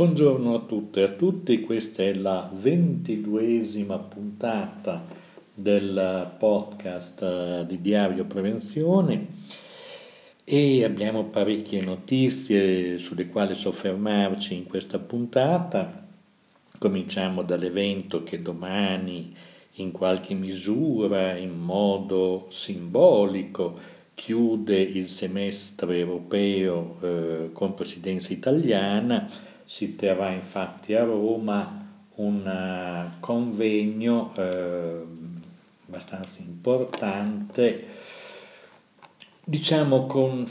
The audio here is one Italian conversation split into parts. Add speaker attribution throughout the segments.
Speaker 1: Buongiorno a tutte e a tutti, questa è la ventiduesima puntata del podcast eh, di Diario Prevenzione e abbiamo parecchie notizie sulle quali soffermarci in questa puntata. Cominciamo dall'evento che domani in qualche misura, in modo simbolico, chiude il semestre europeo eh, con presidenza italiana si terrà infatti a Roma un uh, convegno eh, abbastanza importante, diciamo con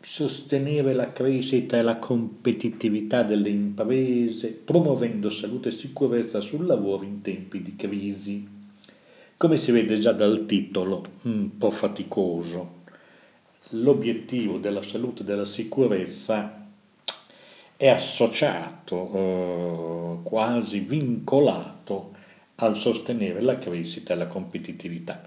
Speaker 1: sostenere la crescita e la competitività delle imprese, promuovendo salute e sicurezza sul lavoro in tempi di crisi. Come si vede già dal titolo, un po' faticoso, l'obiettivo della salute e della sicurezza è associato, eh, quasi vincolato al sostenere la crescita e la competitività.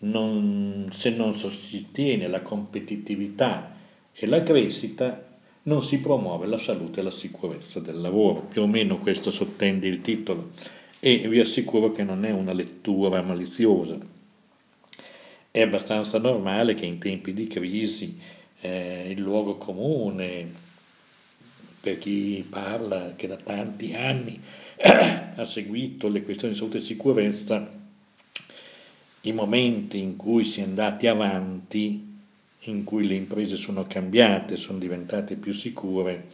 Speaker 1: Non, se non sostiene la competitività e la crescita, non si promuove la salute e la sicurezza del lavoro. Più o meno questo sottende il titolo e vi assicuro che non è una lettura maliziosa. È abbastanza normale che in tempi di crisi eh, il luogo comune, per chi parla che da tanti anni ha seguito le questioni di salute e sicurezza, i momenti in cui si è andati avanti, in cui le imprese sono cambiate, sono diventate più sicure,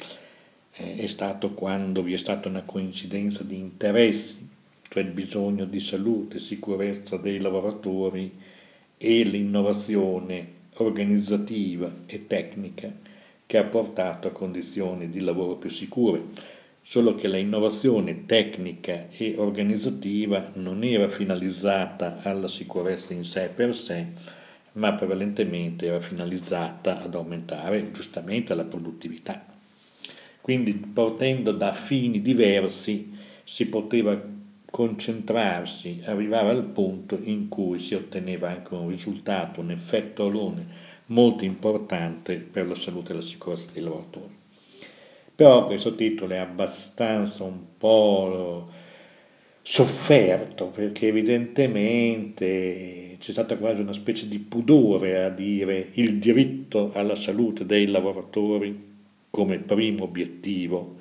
Speaker 1: eh, è stato quando vi è stata una coincidenza di interessi, cioè il bisogno di salute e sicurezza dei lavoratori e l'innovazione organizzativa e tecnica che ha portato a condizioni di lavoro più sicure, solo che la innovazione tecnica e organizzativa non era finalizzata alla sicurezza in sé per sé, ma prevalentemente era finalizzata ad aumentare giustamente la produttività. Quindi partendo da fini diversi si poteva concentrarsi, arrivare al punto in cui si otteneva anche un risultato, un effetto alone molto importante per la salute e la sicurezza dei lavoratori. Però questo titolo è abbastanza un po' sofferto perché evidentemente c'è stata quasi una specie di pudore a dire il diritto alla salute dei lavoratori come primo obiettivo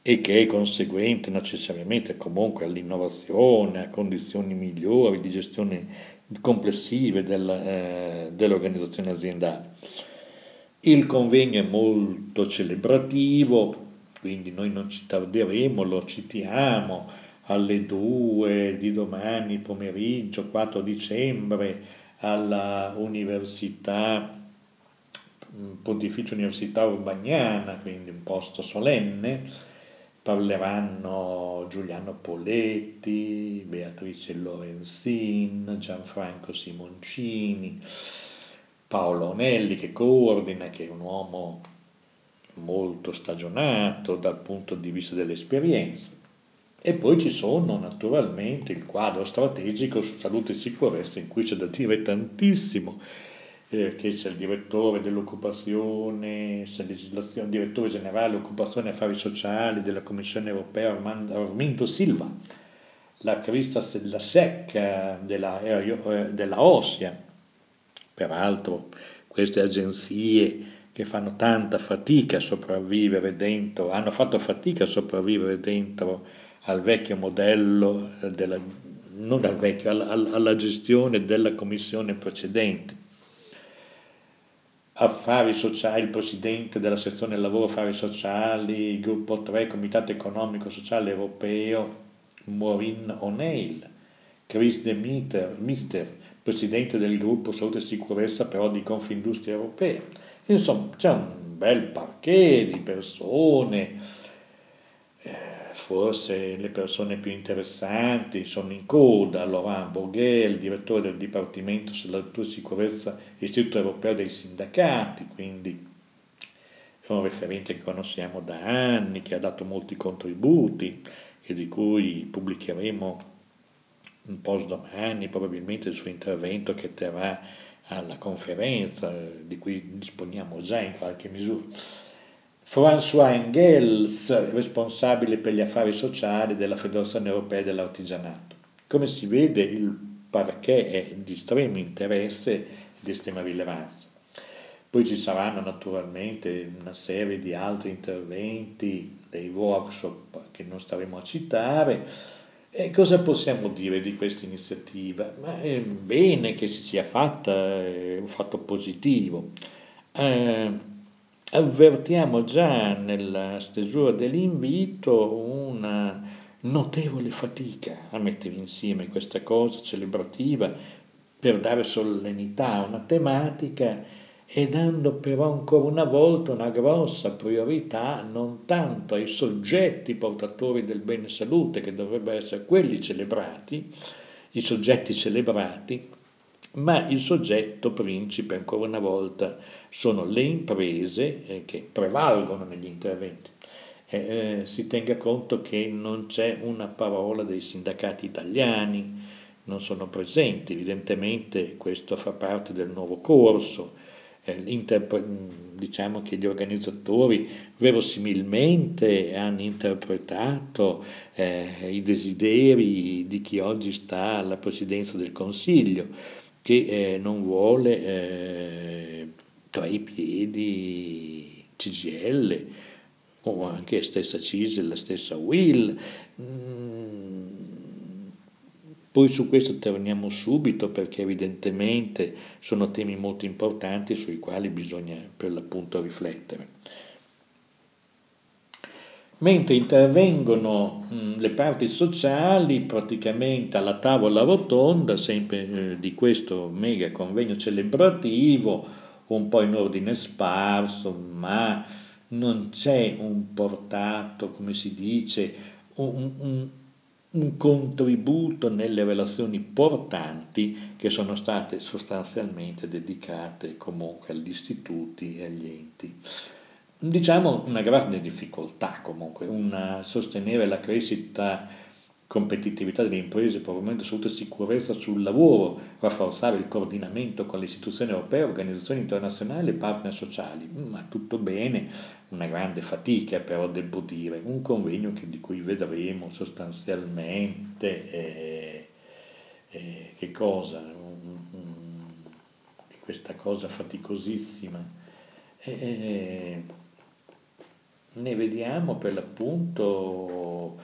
Speaker 1: e che è conseguente necessariamente comunque all'innovazione, a condizioni migliori di gestione complessive del, eh, dell'organizzazione aziendale. Il convegno è molto celebrativo, quindi noi non ci tarderemo, lo citiamo alle 2 di domani pomeriggio, 4 dicembre, alla Università, Pontificia Università Urbagnana, quindi un posto solenne, parleranno Giuliano Poletti, Beatrice Lorenzin, Gianfranco Simoncini, Paolo Onelli che coordina, che è un uomo molto stagionato dal punto di vista dell'esperienza. E poi ci sono naturalmente il quadro strategico su salute e sicurezza in cui c'è da dire tantissimo eh, che c'è il direttore dell'occupazione, il direttore generale occupazione e affari sociali della Commissione europea Armando Silva, la Crista della, eh, della Ossia, peraltro queste agenzie che fanno tanta fatica a sopravvivere dentro, hanno fatto fatica a sopravvivere dentro al vecchio modello, della, non al vecchio, alla, alla gestione della commissione precedente affari sociali, il presidente della sezione lavoro affari sociali, gruppo 3, comitato economico sociale europeo, Maureen O'Neill, Chris De Mister, Mister, presidente del gruppo salute e sicurezza però di Confindustria Europea. Insomma, c'è un bel parquet di persone, forse le persone più interessanti sono in coda, Laurent Bourguet, direttore del Dipartimento sulla Sicurezza Istituto Europeo dei Sindacati, quindi è un referente che conosciamo da anni, che ha dato molti contributi e di cui pubblicheremo un post domani, probabilmente il suo intervento che terrà alla conferenza, di cui disponiamo già in qualche misura. François Engels, responsabile per gli affari sociali della Federazione Europea dell'Artigianato. Come si vede il perché è di estremo interesse e di estrema rilevanza. Poi ci saranno naturalmente una serie di altri interventi, dei workshop che non staremo a citare. E cosa possiamo dire di questa iniziativa? Ma è bene che si sia fatta, è un fatto positivo. Eh, avvertiamo già nella stesura dell'invito una notevole fatica a mettere insieme questa cosa celebrativa per dare solennità a una tematica e dando però ancora una volta una grossa priorità non tanto ai soggetti portatori del bene salute, che dovrebbero essere quelli celebrati, i soggetti celebrati, ma il soggetto principe ancora una volta sono le imprese eh, che prevalgono negli interventi. Eh, eh, si tenga conto che non c'è una parola dei sindacati italiani, non sono presenti, evidentemente questo fa parte del nuovo corso, eh, diciamo che gli organizzatori verosimilmente hanno interpretato eh, i desideri di chi oggi sta alla presidenza del Consiglio, che eh, non vuole eh, tra i piedi CGL o anche stessa CISL, la stessa Will. Mm, poi su questo torniamo subito perché evidentemente sono temi molto importanti sui quali bisogna per l'appunto riflettere. Mentre intervengono mm, le parti sociali praticamente alla tavola rotonda, sempre eh, di questo mega convegno celebrativo, un po' in ordine sparso, ma non c'è un portato, come si dice, un, un, un contributo nelle relazioni portanti che sono state sostanzialmente dedicate comunque agli istituti e agli enti. Diciamo una grande difficoltà comunque, una, sostenere la crescita competitività delle imprese, probabilmente salute e sicurezza sul lavoro, rafforzare il coordinamento con le istituzioni europee, organizzazioni internazionali e partner sociali. Ma tutto bene, una grande fatica però devo dire, un convegno che, di cui vedremo sostanzialmente eh, eh, che cosa, um, um, questa cosa faticosissima. Eh, ne vediamo per l'appunto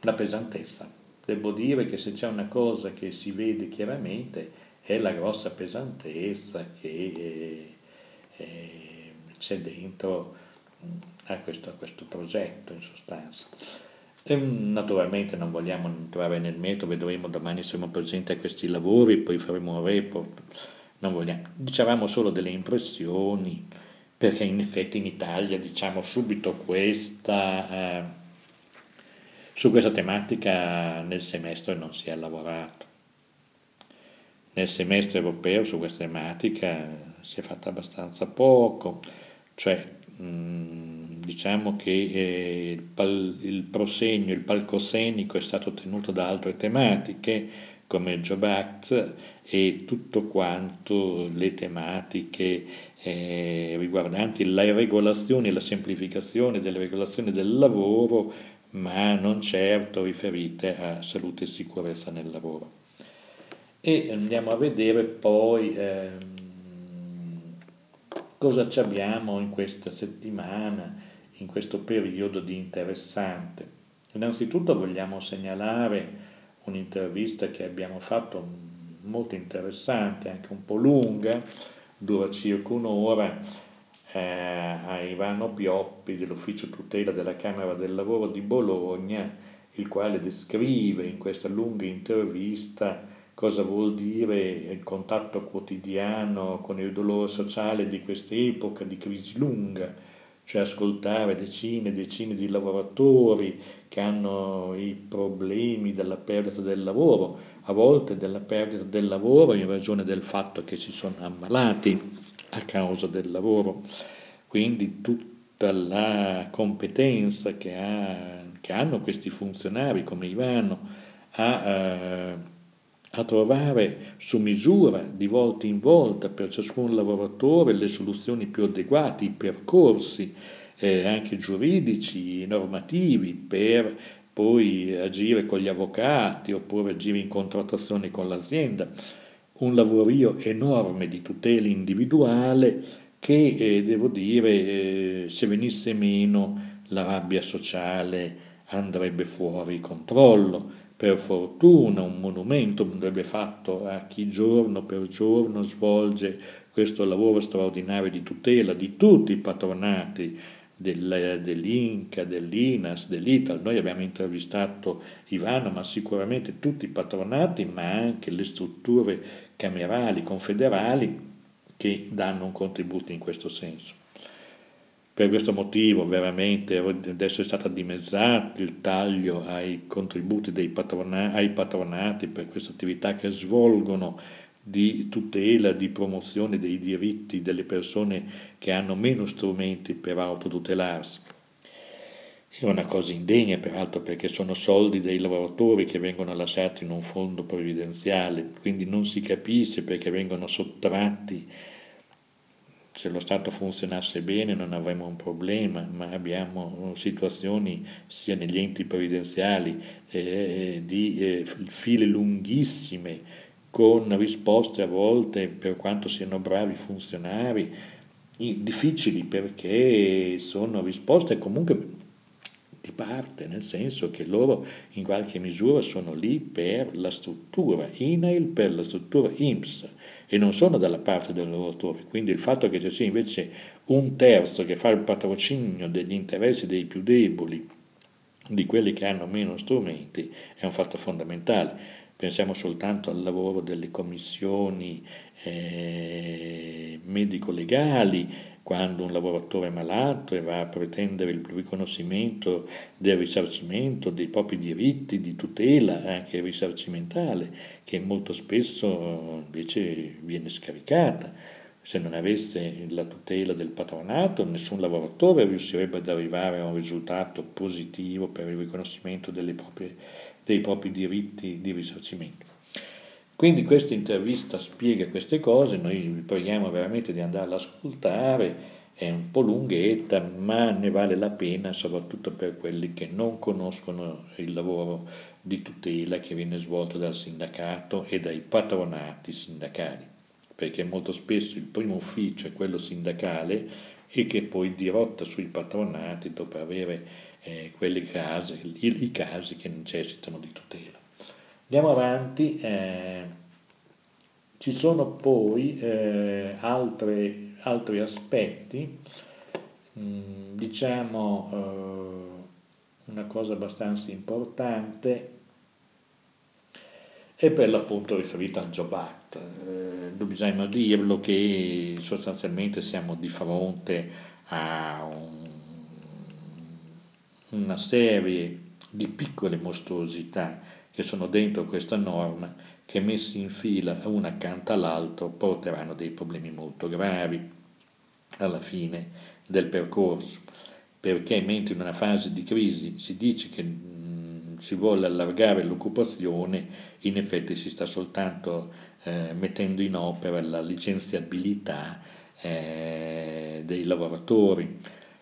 Speaker 1: la pesantezza. Devo dire che se c'è una cosa che si vede chiaramente è la grossa pesantezza che eh, c'è dentro mm, a questo, a questo, progetto in sostanza. E, mm, naturalmente non vogliamo entrare nel metodo, vedremo domani siamo presenti a questi lavori, poi faremo un report, non vogliamo. Dicevamo solo delle impressioni, perché in effetti in Italia diciamo subito questa... Eh, su questa tematica nel semestre non si è lavorato. Nel semestre europeo su questa tematica si è fatto abbastanza poco, cioè mh, diciamo che eh, il, pal- il prosegno, il palcoscenico è stato tenuto da altre tematiche come il Job Act e tutto quanto le tematiche eh, riguardanti la regolazione e la semplificazione delle regolazioni del lavoro ma non certo riferite a salute e sicurezza nel lavoro. E andiamo a vedere poi ehm, cosa ci abbiamo in questa settimana, in questo periodo di interessante. Innanzitutto vogliamo segnalare un'intervista che abbiamo fatto molto interessante, anche un po' lunga, dura circa un'ora, eh, a Ivano Pioppi dell'Ufficio Tutela della Camera del Lavoro di Bologna, il quale descrive in questa lunga intervista cosa vuol dire il contatto quotidiano con il dolore sociale di quest'epoca di crisi lunga, cioè ascoltare decine e decine di lavoratori che hanno i problemi della perdita del lavoro, a volte della perdita del lavoro in ragione del fatto che si sono ammalati a causa del lavoro. Quindi tutta la competenza che, ha, che hanno questi funzionari come Ivano a, eh, a trovare su misura, di volta in volta, per ciascun lavoratore le soluzioni più adeguate, i percorsi eh, anche giuridici, normativi, per poi agire con gli avvocati oppure agire in contrattazione con l'azienda. Un lavorio enorme di tutela individuale che, eh, devo dire, eh, se venisse meno la rabbia sociale andrebbe fuori controllo per fortuna un monumento andrebbe fatto a chi giorno per giorno svolge questo lavoro straordinario di tutela di tutti i patronati del, dell'Inca, dell'INAS, dell'ITAL. Noi abbiamo intervistato Ivano, ma sicuramente tutti i patronati, ma anche le strutture camerali, confederali che danno un contributo in questo senso. Per questo motivo veramente adesso è stato dimezzato il taglio ai contributi patrona, ai patronati per queste attività che svolgono di tutela, di promozione dei diritti delle persone che hanno meno strumenti per autotutelarsi. È una cosa indegna peraltro perché sono soldi dei lavoratori che vengono lasciati in un fondo previdenziale, quindi non si capisce perché vengono sottratti se lo Stato funzionasse bene non avremmo un problema, ma abbiamo situazioni sia negli enti previdenziali eh, di eh, file lunghissime con risposte a volte, per quanto siano bravi funzionari, difficili perché sono risposte comunque di parte, nel senso che loro in qualche misura sono lì per la struttura INAIL, per la struttura IMSS e non sono dalla parte del lavoratore. Quindi il fatto che ci sia invece un terzo che fa il patrocinio degli interessi dei più deboli, di quelli che hanno meno strumenti, è un fatto fondamentale. Pensiamo soltanto al lavoro delle commissioni eh, medico-legali, quando un lavoratore è malato e va a pretendere il riconoscimento del risarcimento dei propri diritti di tutela anche risarcimentale, che molto spesso invece viene scaricata. Se non avesse la tutela del patronato, nessun lavoratore riuscirebbe ad arrivare a un risultato positivo per il riconoscimento proprie, dei propri diritti di risarcimento. Quindi questa intervista spiega queste cose, noi vi preghiamo veramente di andarla ad ascoltare, è un po' lunghetta, ma ne vale la pena soprattutto per quelli che non conoscono il lavoro di tutela che viene svolto dal sindacato e dai patronati sindacali, perché molto spesso il primo ufficio è quello sindacale e che poi dirotta sui patronati dopo avere eh, casi, i, i casi che necessitano di tutela. Andiamo avanti, eh, ci sono poi eh, altre, altri aspetti, mh, mm, diciamo eh, una cosa abbastanza importante è per l'appunto riferita al Job Act. Eh, bisogna dirlo che sostanzialmente siamo di fronte a un, una serie di piccole mostruosità che sono dentro questa norma che messi in fila una accanto all'altro porteranno dei problemi molto gravi alla fine del percorso, perché mentre in una fase di crisi si dice che mh, si vuole allargare l'occupazione, in effetti si sta soltanto eh, mettendo in opera la licenziabilità eh, dei lavoratori,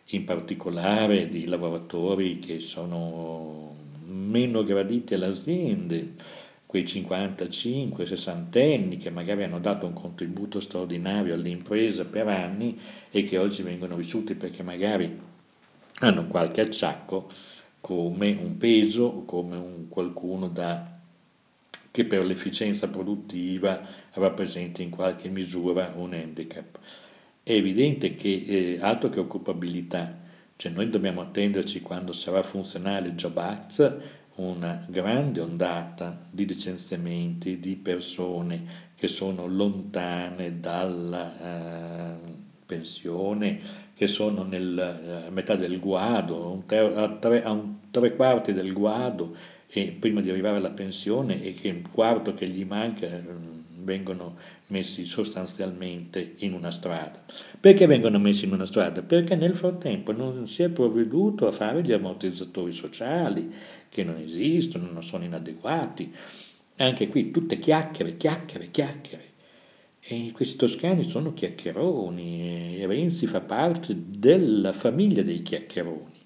Speaker 1: in particolare di lavoratori che sono meno graditi alle aziende, quei 55-60 anni che magari hanno dato un contributo straordinario all'impresa per anni e che oggi vengono vissuti perché magari hanno qualche acciacco come un peso o come un qualcuno da, che per l'efficienza produttiva rappresenta in qualche misura un handicap. È evidente che eh, altro che occupabilità, cioè noi dobbiamo attenderci quando sarà funzionale Job Act una grande ondata di licenziamenti di persone che sono lontane dalla eh, pensione, che sono nel, a metà del guado, a, tre, a un tre quarti del guado e prima di arrivare alla pensione e che il quarto che gli manca mm, vengono messi sostanzialmente in una strada. Perché vengono messi in una strada? Perché nel frattempo non si è provveduto a fare gli ammortizzatori sociali che non esistono, non sono inadeguati, Anche qui tutte chiacchiere, chiacchiere, chiacchiere. E questi toscani sono chiacchieroni e Renzi fa parte della famiglia dei chiacchieroni,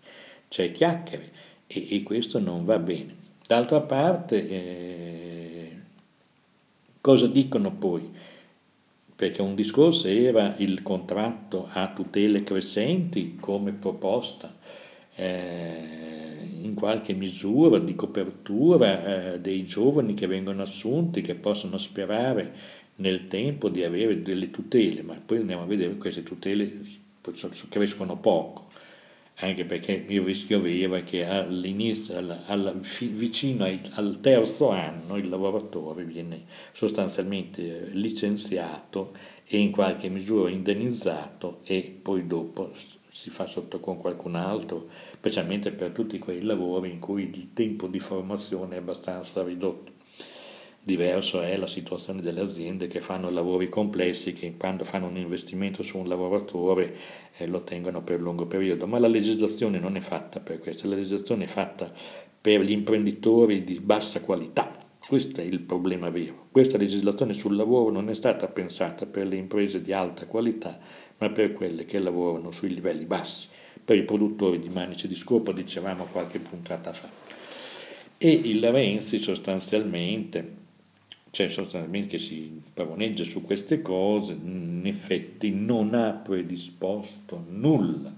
Speaker 1: cioè chiacchiere e, e questo non va bene. D'altra parte, eh, cosa dicono poi? Perché un discorso era il contratto a tutele crescenti come proposta, eh, in qualche misura di copertura eh, dei giovani che vengono assunti, che possono sperare nel tempo di avere delle tutele, ma poi andiamo a vedere che queste tutele crescono poco anche perché il rischio vero è che all'inizio, alla, alla, vicino ai, al terzo anno il lavoratore viene sostanzialmente licenziato e in qualche misura indennizzato e poi dopo si fa sotto con qualcun altro, specialmente per tutti quei lavori in cui il tempo di formazione è abbastanza ridotto. Diverso è la situazione delle aziende che fanno lavori complessi, che quando fanno un investimento su un lavoratore eh, lo tengono per lungo periodo, ma la legislazione non è fatta per questo, la legislazione è fatta per gli imprenditori di bassa qualità. Questo è il problema vero. Questa legislazione sul lavoro non è stata pensata per le imprese di alta qualità, ma per quelle che lavorano sui livelli bassi, per i produttori di manice di scopo, dicevamo qualche puntata fa. E il Renzi sostanzialmente cioè sostanzialmente che si pavoneggia su queste cose, in effetti non ha predisposto nulla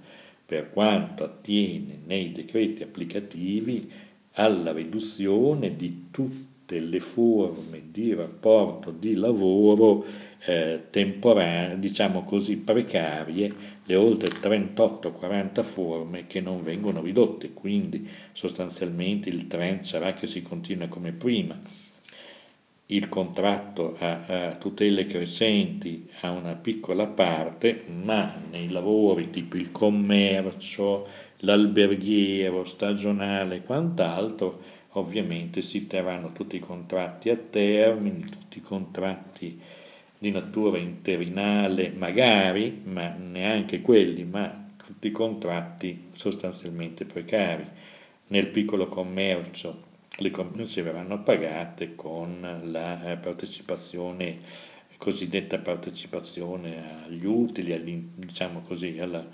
Speaker 1: per quanto attiene nei decreti applicativi alla riduzione di tutte le forme di rapporto di lavoro eh, temporanee, diciamo così, precarie, le oltre 38-40 forme che non vengono ridotte, quindi sostanzialmente il trend sarà che si continua come prima il contratto a, a, tutele crescenti ha una piccola parte, ma nei lavori tipo il commercio, l'alberghiero, stagionale e quant'altro, ovviamente si terranno tutti i contratti a termine, tutti i contratti di natura interinale magari, ma neanche quelli, ma tutti i contratti sostanzialmente precari. Nel piccolo commercio le compensi verranno pagate con la eh, partecipazione, cosiddetta partecipazione agli utili, diciamo così, alla,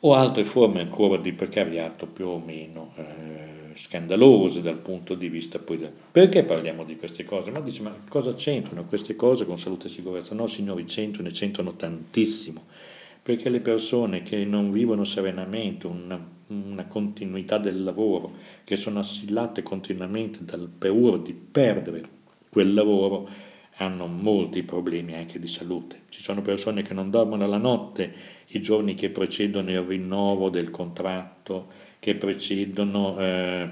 Speaker 1: o altre forme ancora di precariato più o meno eh, scandalose dal punto di vista poi del... Perché parliamo di queste cose? Ma dice, ma cosa c'entrano queste cose con salute e sicurezza? No, signori, c'entrano e c'entrano tantissimo, perché le persone che non vivono serenamente un una continuità del lavoro, che sono assillate continuamente dal paura di perdere quel lavoro, hanno molti problemi anche di salute. Ci sono persone che non dormono la notte i giorni che precedono il rinnovo del contratto, che precedono eh,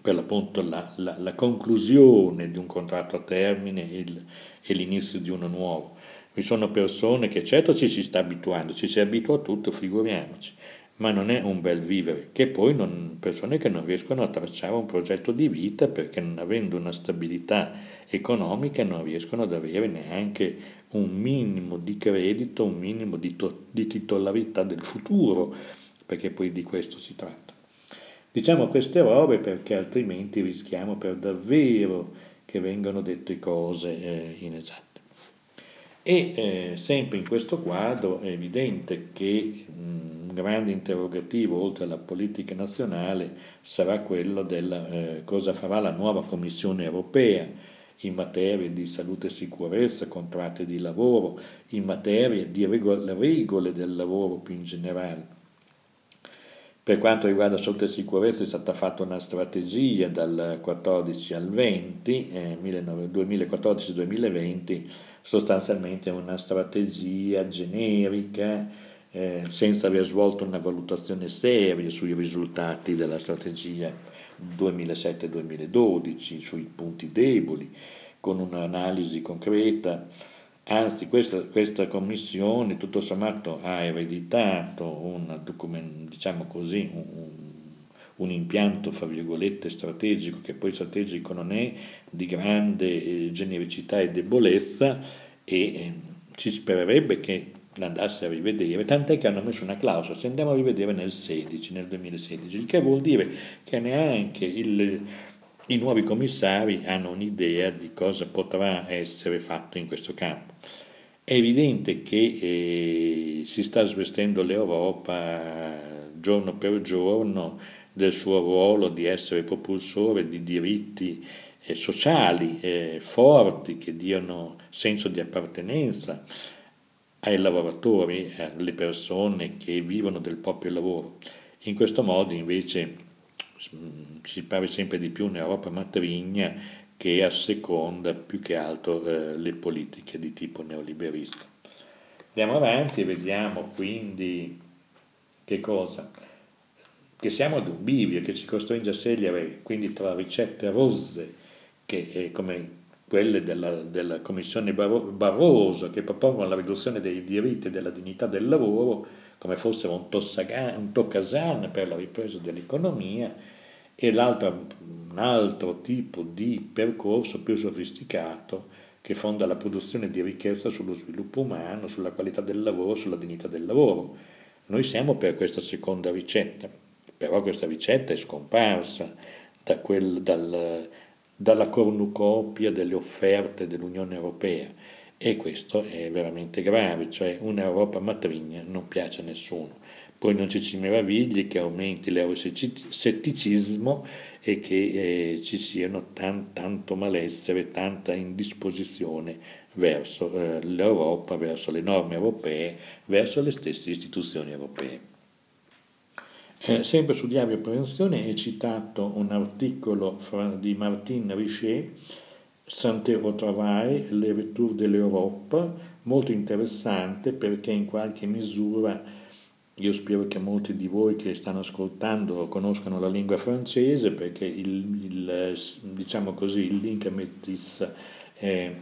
Speaker 1: per l'appunto la, la, la, conclusione di un contratto a termine il, e l'inizio di uno nuovo. Vi sono persone che certo ci si sta abituando, ci si abitua a tutto, figuriamoci, ma non è un bel vivere, che poi non, persone che non riescono a tracciare un progetto di vita perché non avendo una stabilità economica non riescono ad avere neanche un minimo di credito, un minimo di, to- di titolarità del futuro, perché poi di questo si tratta. Diciamo queste robe perché altrimenti rischiamo per davvero che vengano dette cose eh, inesatte. E eh, sempre in questo quadro è evidente che mh, un grande interrogativo, oltre alla politica nazionale, sarà quello del eh, cosa farà la nuova Commissione europea in materia di salute e sicurezza, contratti di lavoro, in materia di regole del lavoro più in generale. Per quanto riguarda salute e sicurezza è stata fatta una strategia dal 14 al 20, eh, 2014-2020, sostanzialmente una strategia generica eh, senza aver svolto una valutazione seria sui risultati della strategia 2007-2012, sui punti deboli, con un'analisi concreta. Anzi, questa, questa commissione tutto sommato ha ereditato un, diciamo così, un, un impianto, fra virgolette, strategico, che poi strategico non è, di grande eh, genericità e debolezza e eh, ci spererebbe che l'andasse a rivedere, tant'è che hanno messo una clausola, se andiamo a rivedere nel 16, nel 2016, il che vuol dire che neanche il, i nuovi commissari hanno un'idea di cosa potrà essere fatto in questo campo. È evidente che eh, si sta svestendo l'Europa giorno per giorno del suo ruolo di essere propulsore di diritti eh, sociali eh, forti che diano senso di appartenenza ai lavoratori, alle persone che vivono del proprio lavoro. In questo modo invece si pare sempre di più un'Europa matrigna che asseconda più che altro eh, le politiche di tipo neoliberista. Andiamo avanti e vediamo quindi che cosa? Che siamo ad un bivio che ci costringe a scegliere quindi tra ricette rosse, che è come quelle della, della Commissione Barroso, che propongono la riduzione dei diritti e della dignità del lavoro, come fosse un, tossagan, un toccasan per la ripresa dell'economia, e un altro tipo di percorso più sofisticato che fonda la produzione di ricchezza sullo sviluppo umano, sulla qualità del lavoro, sulla dignità del lavoro. Noi siamo per questa seconda ricetta, però questa ricetta è scomparsa da quel, dal, dalla cornucopia delle offerte dell'Unione Europea e questo è veramente grave, cioè un'Europa matrigna non piace a nessuno. Poi non ci si meravigli che aumenti l'euroscetticismo e che eh, ci siano tan, tanto malessere, tanta indisposizione verso eh, l'Europa, verso le norme europee, verso le stesse istituzioni europee. Eh, sempre su Diario Prevenzione è citato un articolo fra, di Martin Richer, Santé au travail, le retour de l'Europe, molto interessante perché in qualche misura io spero che molti di voi che stanno ascoltando conoscano la lingua francese perché il, il diciamo così, il link a Metis, eh,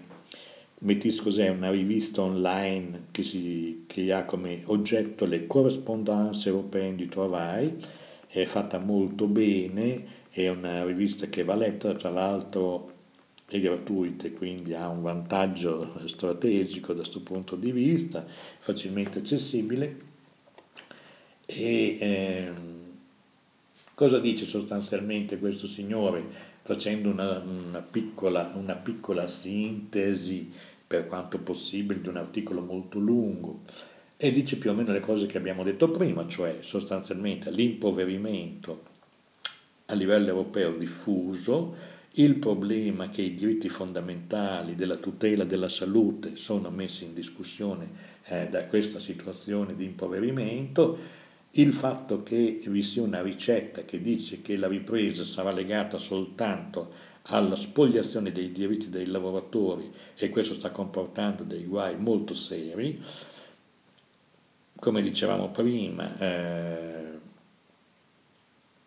Speaker 1: Metis cos'è? Una rivista online che, si, che ha come oggetto le corrispondenze europee di travail, è fatta molto bene, è una rivista che va letta, tra l'altro è gratuita e quindi ha un vantaggio strategico da questo punto di vista, facilmente accessibile e eh, cosa dice sostanzialmente questo signore facendo una, una, piccola, una piccola sintesi per quanto possibile di un articolo molto lungo? E dice più o meno le cose che abbiamo detto prima, cioè sostanzialmente l'impoverimento a livello europeo diffuso, il problema che i diritti fondamentali della tutela della salute sono messi in discussione eh, da questa situazione di impoverimento, il fatto che vi sia una ricetta che dice che la ripresa sarà legata soltanto alla spoliazione dei diritti dei lavoratori e questo sta comportando dei guai molto seri, come dicevamo prima, eh,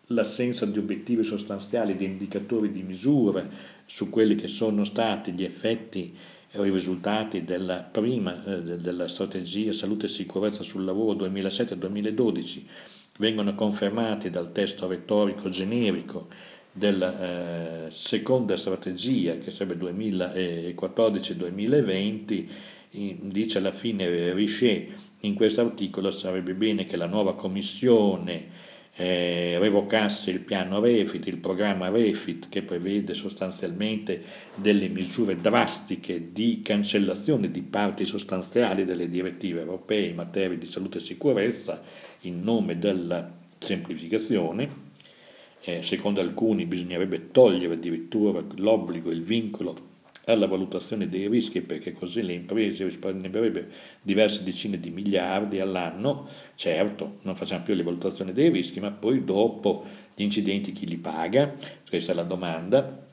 Speaker 1: l'assenza di obiettivi sostanziali, di indicatori di misura su quelli che sono stati gli effetti i risultati della prima eh, della strategia salute e sicurezza sul lavoro 2007-2012 vengono confermati dal testo retorico generico della eh, seconda strategia che sarebbe 2014-2020 dice alla fine Richer in questo articolo sarebbe bene che la nuova commissione eh, revocasse il piano Refit, il programma Refit che prevede sostanzialmente delle misure drastiche di cancellazione di parti sostanziali delle direttive europee in materia di salute e sicurezza in nome della semplificazione. Eh, secondo alcuni bisognerebbe togliere addirittura l'obbligo, il vincolo alla valutazione dei rischi perché così le imprese risparmierebbero diverse decine di miliardi all'anno, certo non facciamo più le valutazioni dei rischi, ma poi dopo gli incidenti chi li paga? Questa è la domanda.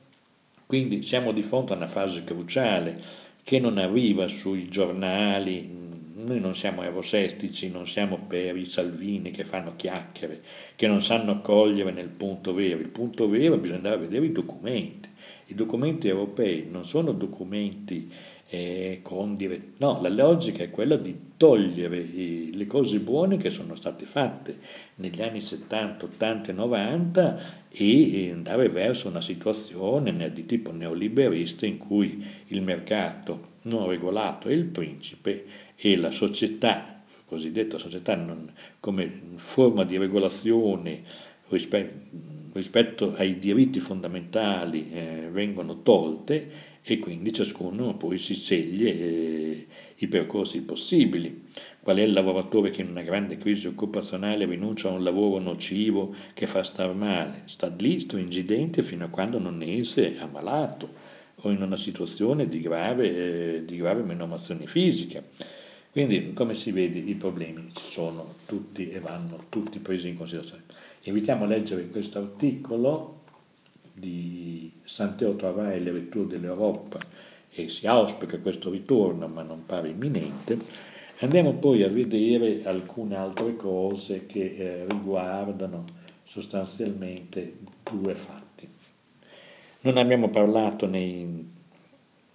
Speaker 1: Quindi siamo di fronte a una fase cruciale che non arriva sui giornali, noi non siamo eurosestici, non siamo per i Salvini che fanno chiacchiere, che non sanno cogliere nel punto vero. Il punto vero bisogna andare a vedere i documenti i documenti europei non sono documenti eh, con direzione, no, la logica è quella di togliere i, le cose buone che sono state fatte negli anni 70, 80 e 90 e andare verso una situazione di tipo neoliberista in cui il mercato non regolato è il principe e la società, cosiddetta società non, come forma di regolazione rispetto rispetto ai diritti fondamentali eh, vengono tolte e quindi ciascuno poi si sceglie eh, i percorsi possibili. Qual è il lavoratore che in una grande crisi occupazionale rinuncia a un lavoro nocivo che fa star male? Sta lì stringidente fino a quando non ne esce ammalato o in una situazione di grave, eh, di grave menomazione fisica. Quindi, come si vede, i problemi ci sono tutti e vanno tutti presi in considerazione. Invitiamo a leggere questo articolo di Santeo Travai e le letture dell'Europa e si auspica questo ritorno, ma non pare imminente. Andiamo poi a vedere alcune altre cose che eh, riguardano sostanzialmente due fatti. Non abbiamo parlato nei,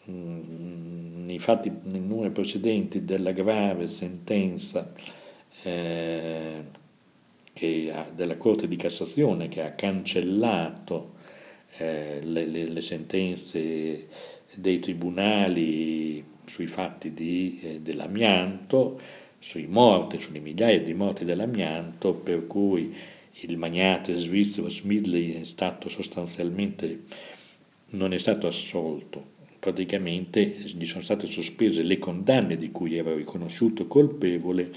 Speaker 1: mm, nei fatti, nei numeri precedenti della grave sentenza eh, ha, della Corte di Cassazione che ha cancellato eh, le, le, le, sentenze dei tribunali sui fatti di, eh, dell'amianto, sui morti, sulle migliaia di morti dell'amianto, per cui il magnate svizzero Smidley è stato sostanzialmente non è stato assolto, praticamente gli sono state sospese le condanne di cui era riconosciuto colpevole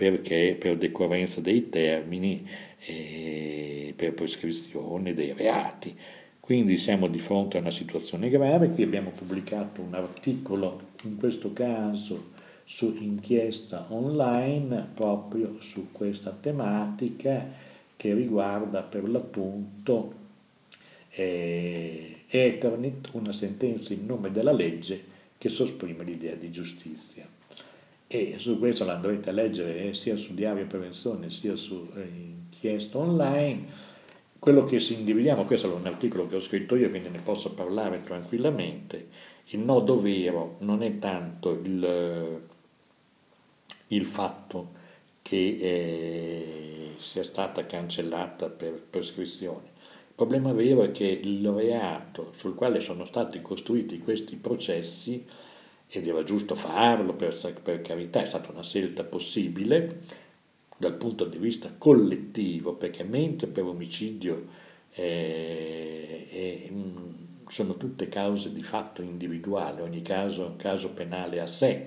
Speaker 1: perché per decorrenza dei termini e per prescrizione dei reati. Quindi siamo di fronte a una situazione grave, qui abbiamo pubblicato un articolo, in questo caso su inchiesta online, proprio su questa tematica che riguarda per l'appunto eh, Eternit, una sentenza in nome della legge che sosprime l'idea di giustizia. E su questo la andrete a leggere eh, sia su Diario Prevenzione sia su eh, inchiesta online. Quello che si individuiamo, questo è un articolo che ho scritto io, quindi ne posso parlare tranquillamente, il nodo vero non è tanto il, il fatto che eh, sia stata cancellata per prescrizione, problema vero è che il reato sul quale sono stati costruiti questi processi, ed era giusto farlo per, per carità, è stata una scelta possibile dal punto di vista collettivo, perché mentre per omicidio eh, eh, sono tutte cause di fatto individuale, ogni caso è un caso penale a sé,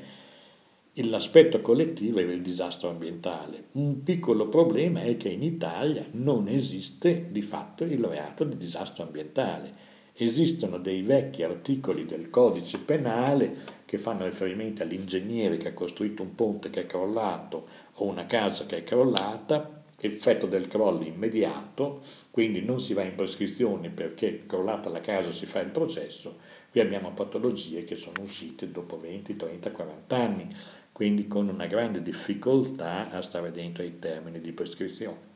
Speaker 1: L'aspetto collettivo è il disastro ambientale. Un piccolo problema è che in Italia non esiste di fatto il reato di disastro ambientale. Esistono dei vecchi articoli del codice penale che fanno riferimento all'ingegnere che ha costruito un ponte che è crollato o una casa che è crollata, effetto del crollo immediato, quindi non si va in prescrizione perché crollata la casa si fa il processo, qui abbiamo patologie che sono uscite dopo 20, 30, 40 anni quindi con una grande difficoltà a stare dentro ai termini di prescrizione.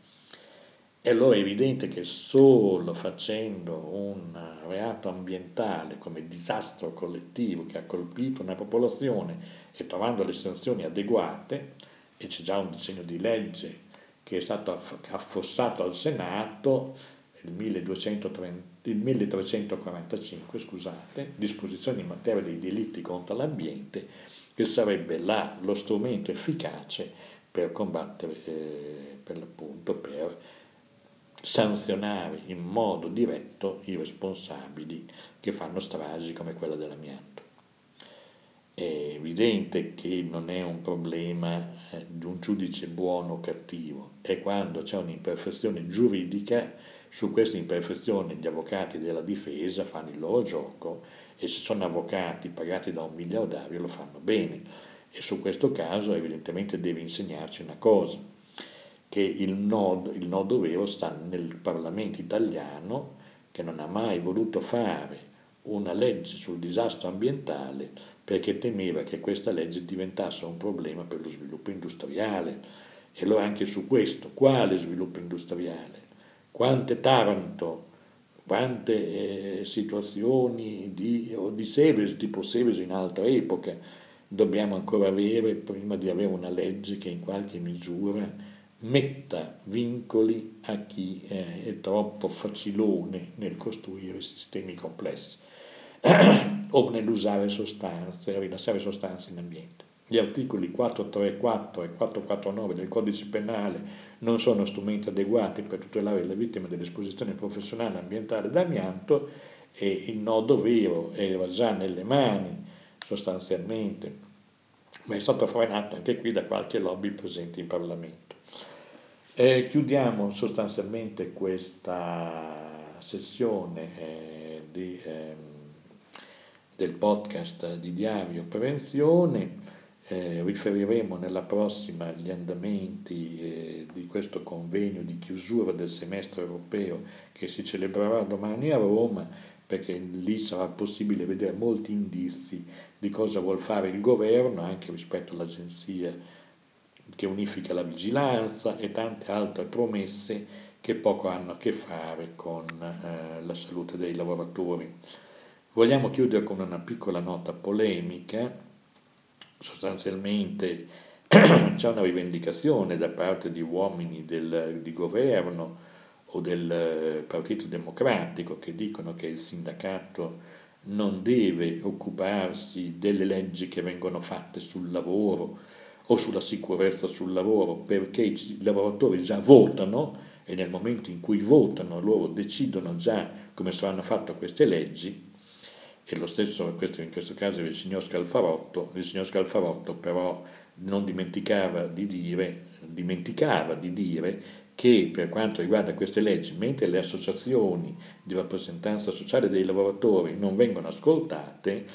Speaker 1: E allora è evidente che solo facendo un reato ambientale come disastro collettivo che ha colpito una popolazione e trovando le sanzioni adeguate, e c'è già un disegno di legge che è stato affossato al Senato, il, 1230, il 1345, scusate, disposizioni in materia dei delitti contro l'ambiente, che sarebbe la, lo strumento efficace per combattere, eh, per l'appunto, per sanzionare in modo diretto i responsabili che fanno stragi come quella dell'amianto. È evidente che non è un problema eh, di un giudice buono o cattivo, è quando c'è un'imperfezione giuridica, su questa imperfezione gli avvocati della difesa fanno il loro gioco e se sono avvocati pagati da un miliardario lo fanno bene. E su questo caso evidentemente deve insegnarci una cosa, che il nodo, il nodo vero sta nel Parlamento italiano che non ha mai voluto fare una legge sul disastro ambientale perché temeva che questa legge diventasse un problema per lo sviluppo industriale. E allora anche su questo, quale sviluppo industriale? Quante Taranto quante eh, situazioni di, di Seves, tipo Seves in altra epoca, dobbiamo ancora avere prima di avere una legge che in qualche misura metta vincoli a chi è troppo facilone nel costruire sistemi complessi o nell'usare sostanze, rilassare sostanze in ambiente. Gli articoli 434 e 449 del codice penale non sono strumenti adeguati per tutelare le vittime dell'esposizione professionale ambientale d'amianto e il nodo vero era già nelle mani sostanzialmente, ma è stato frenato anche qui da qualche lobby presente in Parlamento. Eh, chiudiamo sostanzialmente questa sessione eh, di, eh, del podcast di Diario Prevenzione. Eh, riferiremo nella prossima gli andamenti eh, di questo convegno di chiusura del semestre europeo che si celebrerà domani a Roma, perché lì sarà possibile vedere molti indizi di cosa vuol fare il governo anche rispetto all'agenzia che unifica la vigilanza e tante altre promesse che poco hanno a che fare con eh, la salute dei lavoratori. Vogliamo chiudere con una piccola nota polemica, sostanzialmente c'è una rivendicazione da parte di uomini del, di governo o del Partito Democratico che dicono che il sindacato non deve occuparsi delle leggi che vengono fatte sul lavoro, o sulla sicurezza sul lavoro perché i lavoratori già votano e nel momento in cui votano loro decidono già come saranno fatte queste leggi. E lo stesso in questo caso il signor Scalfarotto, il signor Scalfarotto però non dimenticava di dire, dimenticava di dire che per quanto riguarda queste leggi, mentre le associazioni di rappresentanza sociale dei lavoratori non vengono ascoltate,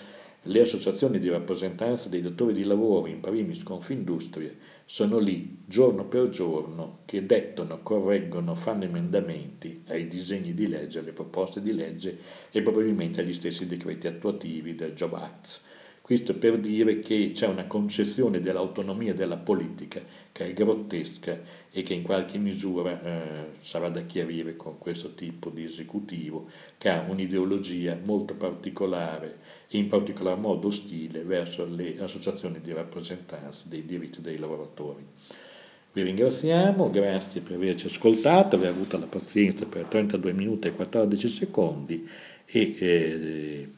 Speaker 1: le associazioni di rappresentanza dei datori di lavoro, in primis Confindustria, sono lì giorno per giorno che dettano, correggono, fanno emendamenti ai disegni di legge, alle proposte di legge e probabilmente agli stessi decreti attuativi del Job Act. Questo per dire che c'è una concezione dell'autonomia della politica che è grottesca e che in qualche misura eh, sarà da chiarire con questo tipo di esecutivo che ha un'ideologia molto particolare in particolar modo ostile verso le associazioni di rappresentanza dei diritti dei lavoratori. Vi ringraziamo, grazie per averci ascoltato, aver avuto la pazienza per 32 minuti e 14 secondi e eh,